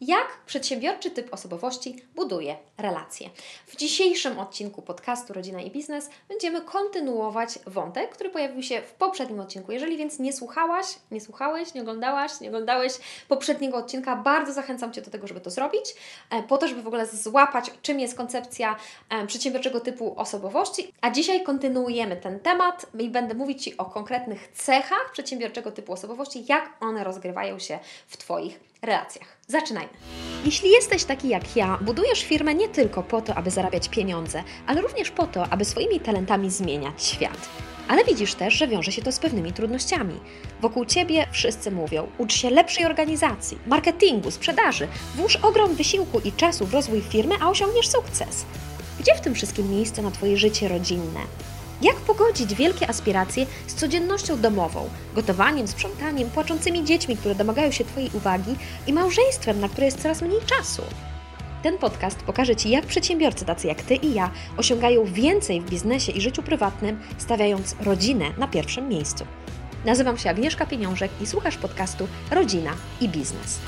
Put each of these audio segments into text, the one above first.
Jak przedsiębiorczy typ osobowości buduje relacje? W dzisiejszym odcinku podcastu Rodzina i Biznes będziemy kontynuować wątek, który pojawił się w poprzednim odcinku. Jeżeli więc nie słuchałaś, nie słuchałeś, nie oglądałaś, nie oglądałeś poprzedniego odcinka, bardzo zachęcam Cię do tego, żeby to zrobić, e, po to, żeby w ogóle złapać, czym jest koncepcja e, przedsiębiorczego typu osobowości. A dzisiaj kontynuujemy ten temat i będę mówić Ci o konkretnych cechach przedsiębiorczego typu osobowości, jak one rozgrywają się w Twoich relacjach. Zaczynajmy. Jeśli jesteś taki jak ja, budujesz firmę nie tylko po to, aby zarabiać pieniądze, ale również po to, aby swoimi talentami zmieniać świat. Ale widzisz też, że wiąże się to z pewnymi trudnościami. Wokół ciebie wszyscy mówią: ucz się lepszej organizacji, marketingu, sprzedaży, włóż ogrom wysiłku i czasu w rozwój firmy, a osiągniesz sukces. Gdzie w tym wszystkim miejsce na Twoje życie rodzinne? Jak pogodzić wielkie aspiracje z codziennością domową, gotowaniem, sprzątaniem, płaczącymi dziećmi, które domagają się Twojej uwagi i małżeństwem, na które jest coraz mniej czasu? Ten podcast pokaże Ci, jak przedsiębiorcy tacy jak Ty i ja osiągają więcej w biznesie i życiu prywatnym, stawiając rodzinę na pierwszym miejscu. Nazywam się Agnieszka Pieniążek i słuchasz podcastu Rodzina i Biznes.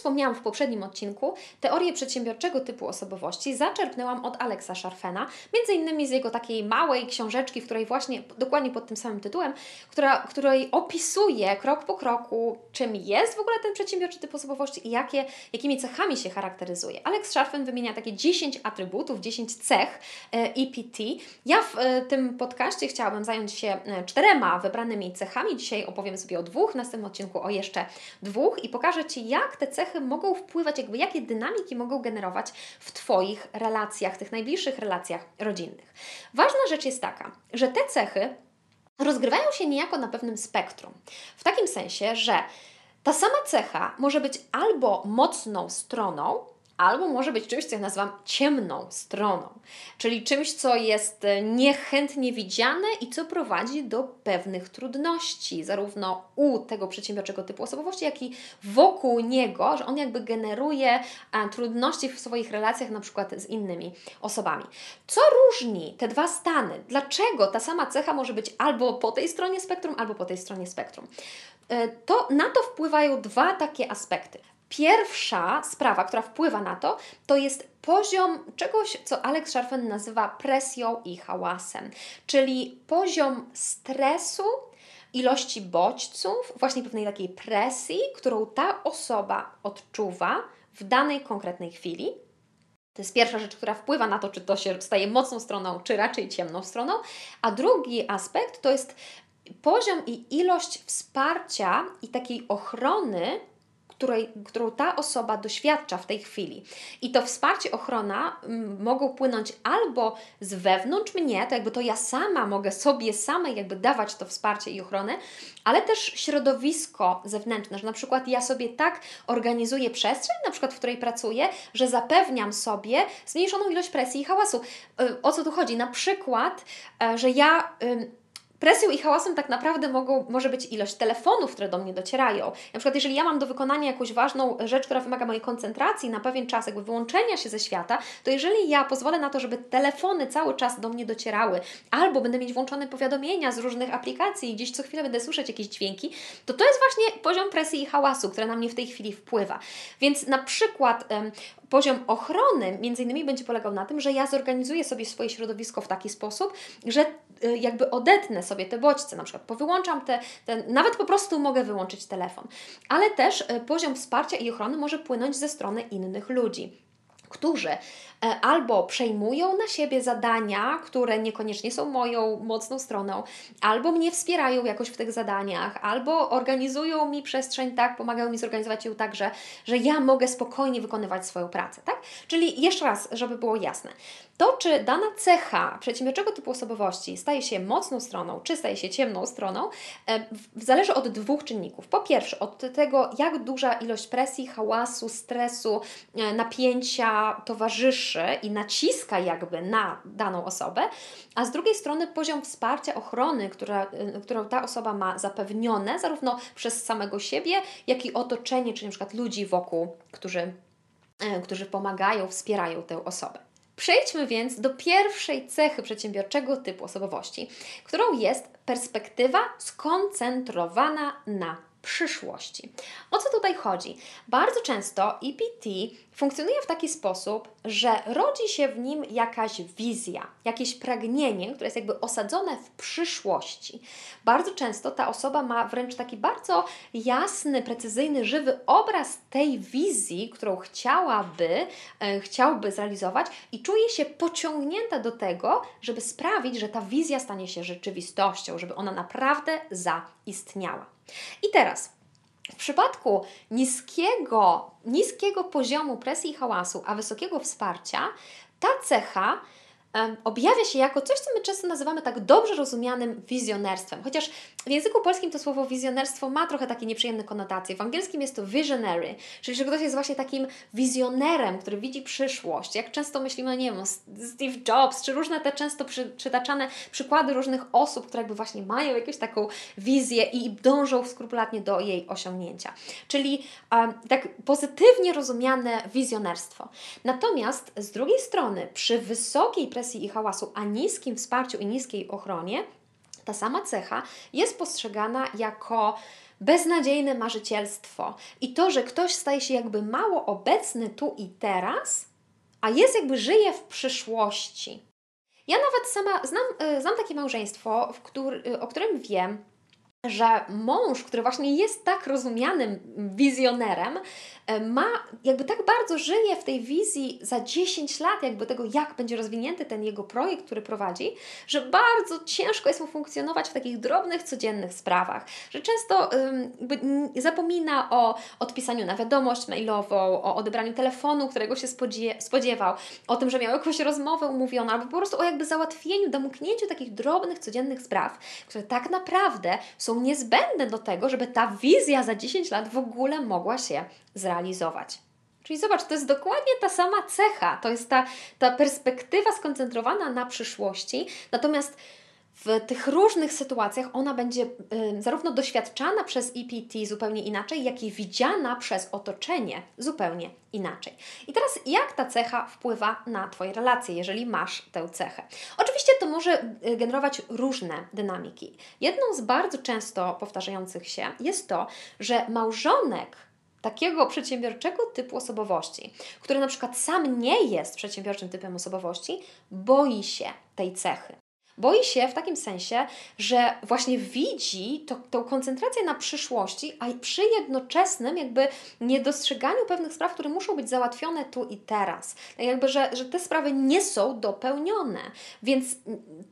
Wspomniałam w poprzednim odcinku, teorię przedsiębiorczego typu osobowości zaczerpnęłam od Alexa Scharfena, między innymi z jego takiej małej książeczki, w której właśnie dokładnie pod tym samym tytułem, która, której opisuje krok po kroku, czym jest w ogóle ten przedsiębiorczy typ osobowości i jakie, jakimi cechami się charakteryzuje. Alex Scharfen wymienia takie 10 atrybutów, 10 cech EPT. Ja w e, tym podcaście chciałabym zająć się e, czterema wybranymi cechami. Dzisiaj opowiem sobie o dwóch, w następnym odcinku o jeszcze dwóch i pokażę Ci, jak te cechy mogą wpływać, jakby jakie dynamiki mogą generować w Twoich relacjach, tych najbliższych relacjach rodzinnych. Ważna rzecz jest taka, że te cechy rozgrywają się niejako na pewnym spektrum. W takim sensie, że ta sama cecha może być albo mocną stroną, albo może być czymś, co ja nazywam ciemną stroną, czyli czymś, co jest e, niechętnie widziane i co prowadzi do pewnych trudności, zarówno u tego przedsiębiorczego typu osobowości, jak i wokół niego, że on jakby generuje trudności w swoich relacjach, na przykład z innymi osobami. Co różni te dwa stany? Dlaczego ta sama cecha może być albo po tej stronie spektrum, albo po tej stronie spektrum? E, to na to wpływają dwa takie aspekty. Pierwsza sprawa, która wpływa na to, to jest poziom czegoś, co Alex Scharfen nazywa presją i hałasem, czyli poziom stresu, ilości bodźców, właśnie pewnej takiej presji, którą ta osoba odczuwa w danej konkretnej chwili. To jest pierwsza rzecz, która wpływa na to, czy to się staje mocną stroną, czy raczej ciemną stroną. A drugi aspekt to jest poziom i ilość wsparcia i takiej ochrony której, którą ta osoba doświadcza w tej chwili. I to wsparcie, ochrona m, mogą płynąć albo z wewnątrz mnie, to jakby to ja sama mogę sobie samej jakby dawać to wsparcie i ochronę, ale też środowisko zewnętrzne, że na przykład ja sobie tak organizuję przestrzeń, na przykład w której pracuję, że zapewniam sobie zmniejszoną ilość presji i hałasu. Y, o co tu chodzi? Na przykład, e, że ja Presją i hałasem tak naprawdę mogą, może być ilość telefonów, które do mnie docierają. Na przykład, jeżeli ja mam do wykonania jakąś ważną rzecz, która wymaga mojej koncentracji na pewien czas, jakby wyłączenia się ze świata, to jeżeli ja pozwolę na to, żeby telefony cały czas do mnie docierały, albo będę mieć włączone powiadomienia z różnych aplikacji i gdzieś co chwilę będę słyszeć jakieś dźwięki, to to jest właśnie poziom presji i hałasu, który na mnie w tej chwili wpływa. Więc na przykład um, poziom ochrony między innymi będzie polegał na tym, że ja zorganizuję sobie swoje środowisko w taki sposób, że y, jakby odetnę sobie te bodźce, na przykład powyłączam te, te, nawet po prostu mogę wyłączyć telefon. Ale też y, poziom wsparcia i ochrony może płynąć ze strony innych ludzi którzy albo przejmują na siebie zadania, które niekoniecznie są moją mocną stroną, albo mnie wspierają jakoś w tych zadaniach, albo organizują mi przestrzeń tak, pomagają mi zorganizować ją tak, że, że ja mogę spokojnie wykonywać swoją pracę, tak? Czyli jeszcze raz, żeby było jasne, to czy dana cecha przedsiębiorczego typu osobowości staje się mocną stroną, czy staje się ciemną stroną, e, zależy od dwóch czynników. Po pierwsze, od tego, jak duża ilość presji, hałasu, stresu, e, napięcia towarzyszy i naciska jakby na daną osobę, a z drugiej strony poziom wsparcia, ochrony, która, y, którą ta osoba ma zapewnione zarówno przez samego siebie, jak i otoczenie, czyli na przykład ludzi wokół, którzy, y, którzy pomagają, wspierają tę osobę. Przejdźmy więc do pierwszej cechy przedsiębiorczego typu osobowości, którą jest perspektywa skoncentrowana na przyszłości. O co tutaj chodzi? Bardzo często EPT funkcjonuje w taki sposób, że rodzi się w nim jakaś wizja, jakieś pragnienie, które jest jakby osadzone w przyszłości. Bardzo często ta osoba ma wręcz taki bardzo jasny, precyzyjny, żywy obraz tej wizji, którą chciałaby, e, chciałby zrealizować i czuje się pociągnięta do tego, żeby sprawić, że ta wizja stanie się rzeczywistością, żeby ona naprawdę zaistniała. I teraz w przypadku niskiego, niskiego poziomu presji i hałasu, a wysokiego wsparcia, ta cecha objawia się jako coś, co my często nazywamy tak dobrze rozumianym wizjonerstwem. Chociaż w języku polskim to słowo wizjonerstwo ma trochę takie nieprzyjemne konotacje. W angielskim jest to visionary, czyli że ktoś jest właśnie takim wizjonerem, który widzi przyszłość. Jak często myślimy, nie wiem, Steve Jobs, czy różne te często przy, przytaczane przykłady różnych osób, które jakby właśnie mają jakąś taką wizję i dążą skrupulatnie do jej osiągnięcia. Czyli um, tak pozytywnie rozumiane wizjonerstwo. Natomiast z drugiej strony, przy wysokiej i hałasu, a niskim wsparciu i niskiej ochronie, ta sama cecha jest postrzegana jako beznadziejne marzycielstwo. I to, że ktoś staje się jakby mało obecny tu i teraz, a jest jakby żyje w przyszłości. Ja nawet sama znam, y, znam takie małżeństwo, który, o którym wiem, że mąż, który właśnie jest tak rozumianym wizjonerem, e, ma, jakby tak bardzo żyje w tej wizji za 10 lat, jakby tego, jak będzie rozwinięty ten jego projekt, który prowadzi, że bardzo ciężko jest mu funkcjonować w takich drobnych, codziennych sprawach, że często zapomina o odpisaniu na wiadomość mailową, o odebraniu telefonu, którego się spodziewał, o tym, że miał jakąś rozmowę umówioną, albo po prostu o jakby załatwieniu, domknięciu takich drobnych, codziennych spraw, które tak naprawdę są są niezbędne do tego, żeby ta wizja za 10 lat w ogóle mogła się zrealizować. Czyli zobacz, to jest dokładnie ta sama cecha, to jest ta, ta perspektywa skoncentrowana na przyszłości, natomiast w tych różnych sytuacjach ona będzie y, zarówno doświadczana przez EPT zupełnie inaczej, jak i widziana przez otoczenie zupełnie inaczej. I teraz jak ta cecha wpływa na Twoje relacje, jeżeli masz tę cechę? Oczywiście to może y, generować różne dynamiki. Jedną z bardzo często powtarzających się jest to, że małżonek takiego przedsiębiorczego typu osobowości, który na przykład sam nie jest przedsiębiorczym typem osobowości, boi się tej cechy. Boi się w takim sensie, że właśnie widzi to, tą koncentrację na przyszłości, a przy jednoczesnym jakby niedostrzeganiu pewnych spraw, które muszą być załatwione tu i teraz. Tak jakby, że, że te sprawy nie są dopełnione. Więc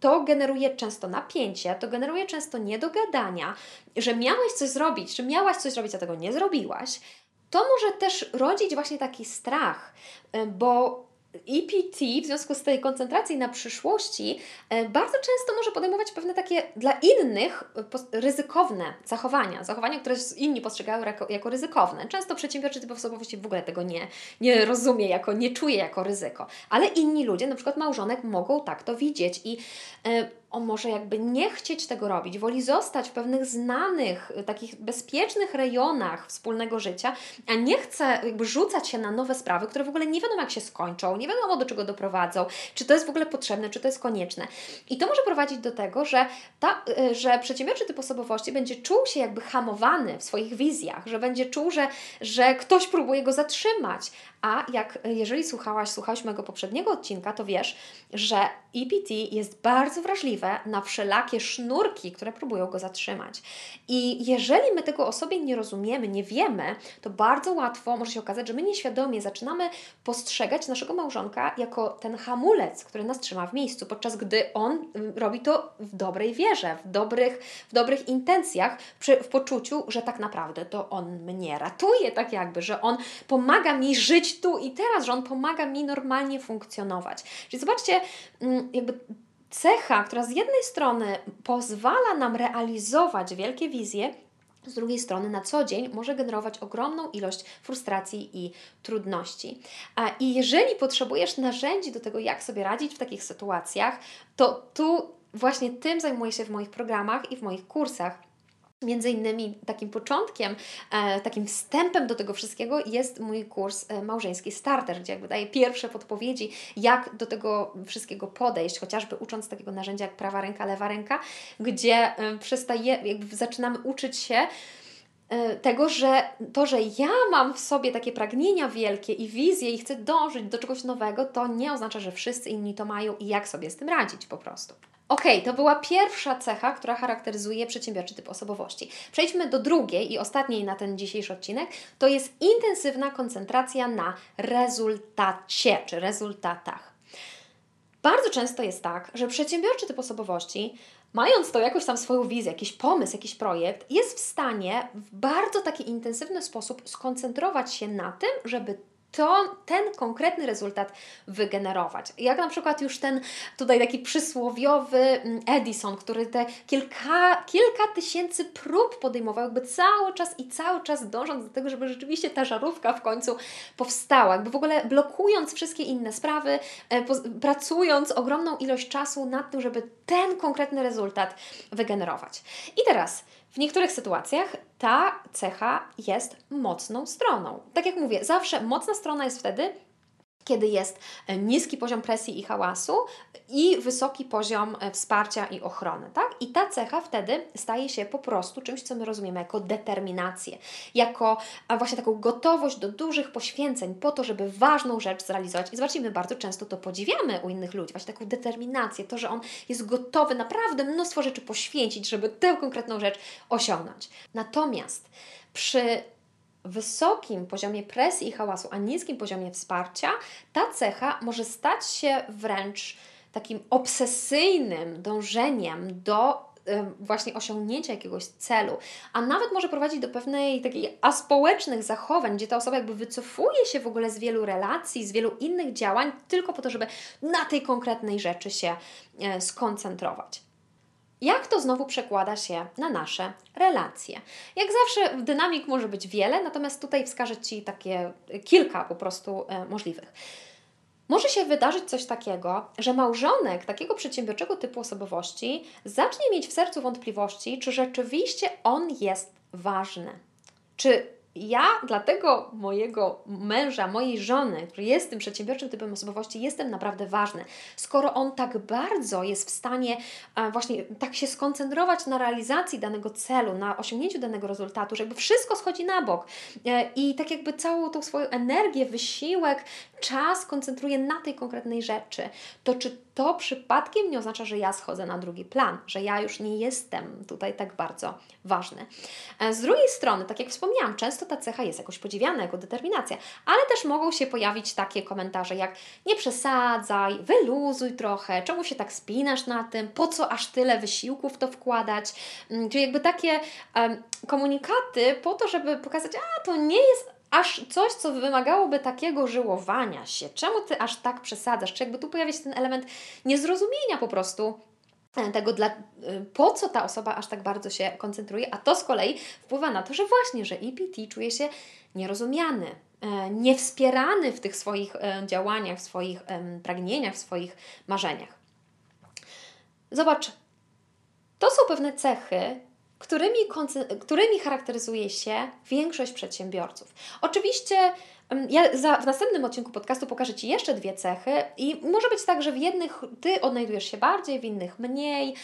to generuje często napięcie, to generuje często niedogadania, że miałeś coś zrobić, że miałaś coś zrobić, a tego nie zrobiłaś. To może też rodzić właśnie taki strach, bo EPT w związku z tej koncentracji na przyszłości e, bardzo często może podejmować pewne takie dla innych e, ryzykowne zachowania, zachowania, które inni postrzegają jako, jako ryzykowne. Często przedsiębiorczy typ osobowości w ogóle tego nie, nie rozumie, jako, nie czuje jako ryzyko, ale inni ludzie, na przykład małżonek, mogą tak to widzieć. I e, on może jakby nie chcieć tego robić, woli zostać w pewnych znanych, takich bezpiecznych rejonach wspólnego życia, a nie chce jakby rzucać się na nowe sprawy, które w ogóle nie wiadomo jak się skończą, nie wiadomo do czego doprowadzą, czy to jest w ogóle potrzebne, czy to jest konieczne. I to może prowadzić do tego, że, ta, y, że przedsiębiorczy typ osobowości będzie czuł się jakby hamowany w swoich wizjach, że będzie czuł, że, że ktoś próbuje go zatrzymać, a jak jeżeli słuchałaś, słuchałeś mojego poprzedniego odcinka, to wiesz, że EPT jest bardzo na wszelakie sznurki, które próbują go zatrzymać. I jeżeli my tego o sobie nie rozumiemy, nie wiemy, to bardzo łatwo może się okazać, że my nieświadomie zaczynamy postrzegać naszego małżonka jako ten hamulec, który nas trzyma w miejscu, podczas gdy on robi to w dobrej wierze, w dobrych, w dobrych intencjach, w poczuciu, że tak naprawdę to on mnie ratuje, tak jakby, że on pomaga mi żyć tu i teraz, że On pomaga mi normalnie funkcjonować. Czyli zobaczcie, mm, jakby cecha, która z jednej strony pozwala nam realizować wielkie wizje, z drugiej strony na co dzień może generować ogromną ilość frustracji i trudności. I jeżeli potrzebujesz narzędzi do tego, jak sobie radzić w takich sytuacjach, to tu właśnie tym zajmuję się w moich programach i w moich kursach Między innymi takim początkiem, e, takim wstępem do tego wszystkiego jest mój kurs e, małżeński starter, gdzie jakby daję pierwsze podpowiedzi, jak do tego wszystkiego podejść, chociażby ucząc takiego narzędzia jak prawa ręka, lewa ręka, gdzie e, przestaje, jakby zaczynamy uczyć się tego, że to, że ja mam w sobie takie pragnienia wielkie i wizje i chcę dążyć do czegoś nowego, to nie oznacza, że wszyscy inni to mają i jak sobie z tym radzić po prostu. Ok, to była pierwsza cecha, która charakteryzuje przedsiębiorczy typ osobowości. Przejdźmy do drugiej i ostatniej na ten dzisiejszy odcinek. To jest intensywna koncentracja na rezultacie czy rezultatach. Bardzo często jest tak, że przedsiębiorczy typ osobowości, mając to jakąś tam swoją wizję, jakiś pomysł, jakiś projekt, jest w stanie w bardzo taki intensywny sposób skoncentrować się na tym, żeby to ten konkretny rezultat wygenerować. Jak na przykład już ten tutaj taki przysłowiowy mm, Edison, który te kilka, kilka tysięcy prób podejmował, jakby cały czas i cały czas dążąc do tego, żeby rzeczywiście ta żarówka w końcu powstała, jakby w ogóle blokując wszystkie inne sprawy, e, pracując ogromną ilość czasu nad tym, żeby ten konkretny rezultat wygenerować. I teraz w niektórych sytuacjach ta cecha jest mocną stroną. Tak jak mówię, zawsze mocna strona jest wtedy, kiedy jest e, niski poziom presji i hałasu i wysoki poziom e, wsparcia i ochrony, tak? I ta cecha wtedy staje się po prostu czymś, co my rozumiemy jako determinację, jako właśnie taką gotowość do dużych poświęceń po to, żeby ważną rzecz zrealizować. I zobaczcie, my bardzo często to podziwiamy u innych ludzi, właśnie taką determinację, to, że on jest gotowy naprawdę mnóstwo rzeczy poświęcić, żeby tę konkretną rzecz osiągnąć. Natomiast przy wysokim poziomie presji i hałasu, a niskim poziomie wsparcia, ta cecha może stać się wręcz takim obsesyjnym dążeniem do właśnie osiągnięcia jakiegoś celu, a nawet może prowadzić do pewnej takiej aspołecznych zachowań, gdzie ta osoba jakby wycofuje się w ogóle z wielu relacji, z wielu innych działań, tylko po to, żeby na tej konkretnej rzeczy się e, skoncentrować. Jak to znowu przekłada się na nasze relacje? Jak zawsze, dynamik może być wiele, natomiast tutaj wskażę Ci takie kilka po prostu e, możliwych. Może się wydarzyć coś takiego, że małżonek takiego przedsiębiorczego typu osobowości zacznie mieć w sercu wątpliwości, czy rzeczywiście on jest ważny. Czy ja dla tego mojego męża, mojej żony, który jest tym przedsiębiorczym typem osobowości, jestem naprawdę ważny. Skoro on tak bardzo jest w stanie właśnie tak się skoncentrować na realizacji danego celu, na osiągnięciu danego rezultatu, że jakby wszystko schodzi na bok e, i tak jakby całą tą swoją energię, wysiłek, czas koncentruje na tej konkretnej rzeczy, to czy to przypadkiem nie oznacza, że ja schodzę na drugi plan, że ja już nie jestem tutaj tak bardzo ważny. E, z drugiej strony, tak jak wspomniałam, często ta cecha jest jakoś podziwiana jako determinacja, ale też mogą się pojawić takie komentarze jak nie przesadzaj, wyluzuj trochę, czemu się tak spinasz na tym, po co aż tyle wysiłków w to wkładać, mm, czyli jakby takie um, komunikaty po to, żeby pokazać, a to nie jest aż coś, co wymagałoby takiego żyłowania się. Czemu ty aż tak przesadzasz? Czy jakby tu pojawia się ten element niezrozumienia po prostu e, tego, dla, e, po co ta osoba aż tak bardzo się koncentruje, a to z kolei wpływa na to, że właśnie, że EPT czuje się nierozumiany, e, niewspierany w tych swoich działaniach, w swoich pragnieniach, w swoich marzeniach. Zobacz, to są pewne cechy, którymi, którymi charakteryzuje się większość przedsiębiorców. Oczywiście ja za, w następnym odcinku podcastu pokażę Ci jeszcze dwie cechy i może być tak, że w jednych Ty odnajdujesz się bardziej, w innych mniej,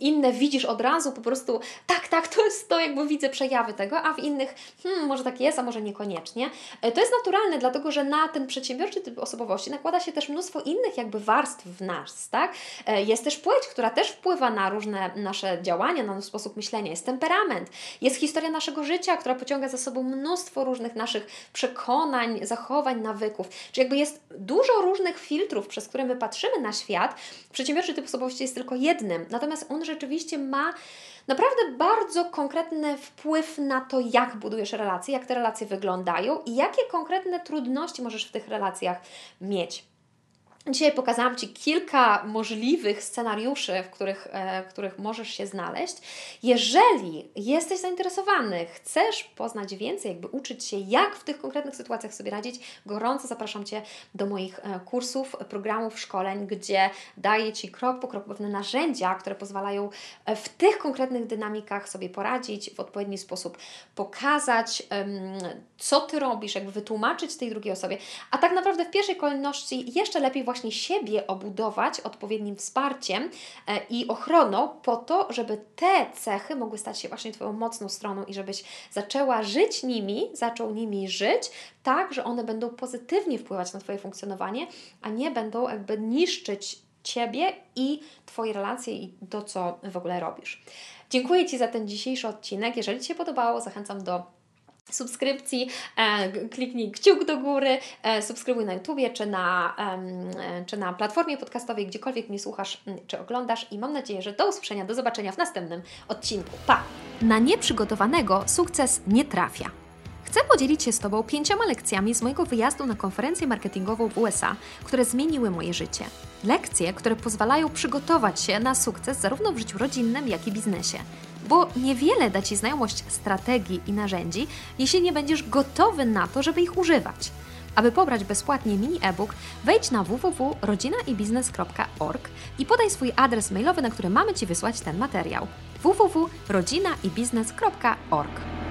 inne widzisz od razu po prostu tak, tak, to jest to, jakby widzę przejawy tego, a w innych hmm, może tak jest, a może niekoniecznie. E, to jest naturalne, dlatego że na ten przedsiębiorczy typ osobowości nakłada się też mnóstwo innych jakby warstw w nas, tak? E, jest też płeć, która też wpływa na różne nasze działania, na nasz sposób myślenia, jest temperament, jest historia naszego życia, która pociąga za sobą mnóstwo różnych naszych przekonań, zachowań, nawyków. Czy jakby jest dużo różnych filtrów, przez które my patrzymy na świat. Przedsiębiorczy typ osobowości jest tylko jednym, natomiast on rzeczywiście ma naprawdę bardzo konkretny wpływ na to, jak budujesz relacje, jak te relacje wyglądają i jakie konkretne trudności możesz w tych relacjach mieć. Dzisiaj pokazałam Ci kilka możliwych scenariuszy, w których, e, w których możesz się znaleźć. Jeżeli jesteś zainteresowany, chcesz poznać więcej, jakby uczyć się, jak w tych konkretnych sytuacjach sobie radzić, gorąco zapraszam Cię do moich e, kursów, programów, szkoleń, gdzie daję Ci krok po kroku pewne narzędzia, które pozwalają e, w tych konkretnych dynamikach sobie poradzić, w odpowiedni sposób pokazać, co Ty robisz, jakby wytłumaczyć tej drugiej osobie, a tak naprawdę w pierwszej kolejności jeszcze lepiej właśnie siebie obudować odpowiednim wsparciem e, i ochroną po to, żeby te cechy mogły stać się właśnie Twoją mocną stroną i żebyś zaczęła żyć nimi, zaczął nimi żyć, tak, że one będą pozytywnie wpływać na Twoje funkcjonowanie, a nie będą jakby niszczyć Ciebie i Twoje relacje i to, co w ogóle robisz. Dziękuję Ci za ten dzisiejszy odcinek. Jeżeli Ci się podobało, zachęcam do subskrypcji, e, kliknij kciuk do góry, e, subskrybuj na YouTubie czy na, e, czy na platformie podcastowej, gdziekolwiek mnie słuchasz czy oglądasz i mam nadzieję, że do usłyszenia, do zobaczenia w następnym odcinku. Pa! Na nieprzygotowanego sukces nie trafia. Chcę podzielić się z Tobą pięcioma lekcjami z mojego wyjazdu na konferencję marketingową w USA, które zmieniły moje życie. Lekcje, które pozwalają przygotować się na sukces zarówno w życiu rodzinnym, jak i biznesie bo niewiele da Ci znajomość strategii i narzędzi, jeśli nie będziesz gotowy na to, żeby ich używać. Aby pobrać bezpłatnie mini e-book, wejdź na www.rodzinaibiznes.org i podaj swój adres mailowy, na który mamy Ci wysłać ten materiał. www.rodzinaibiznes.org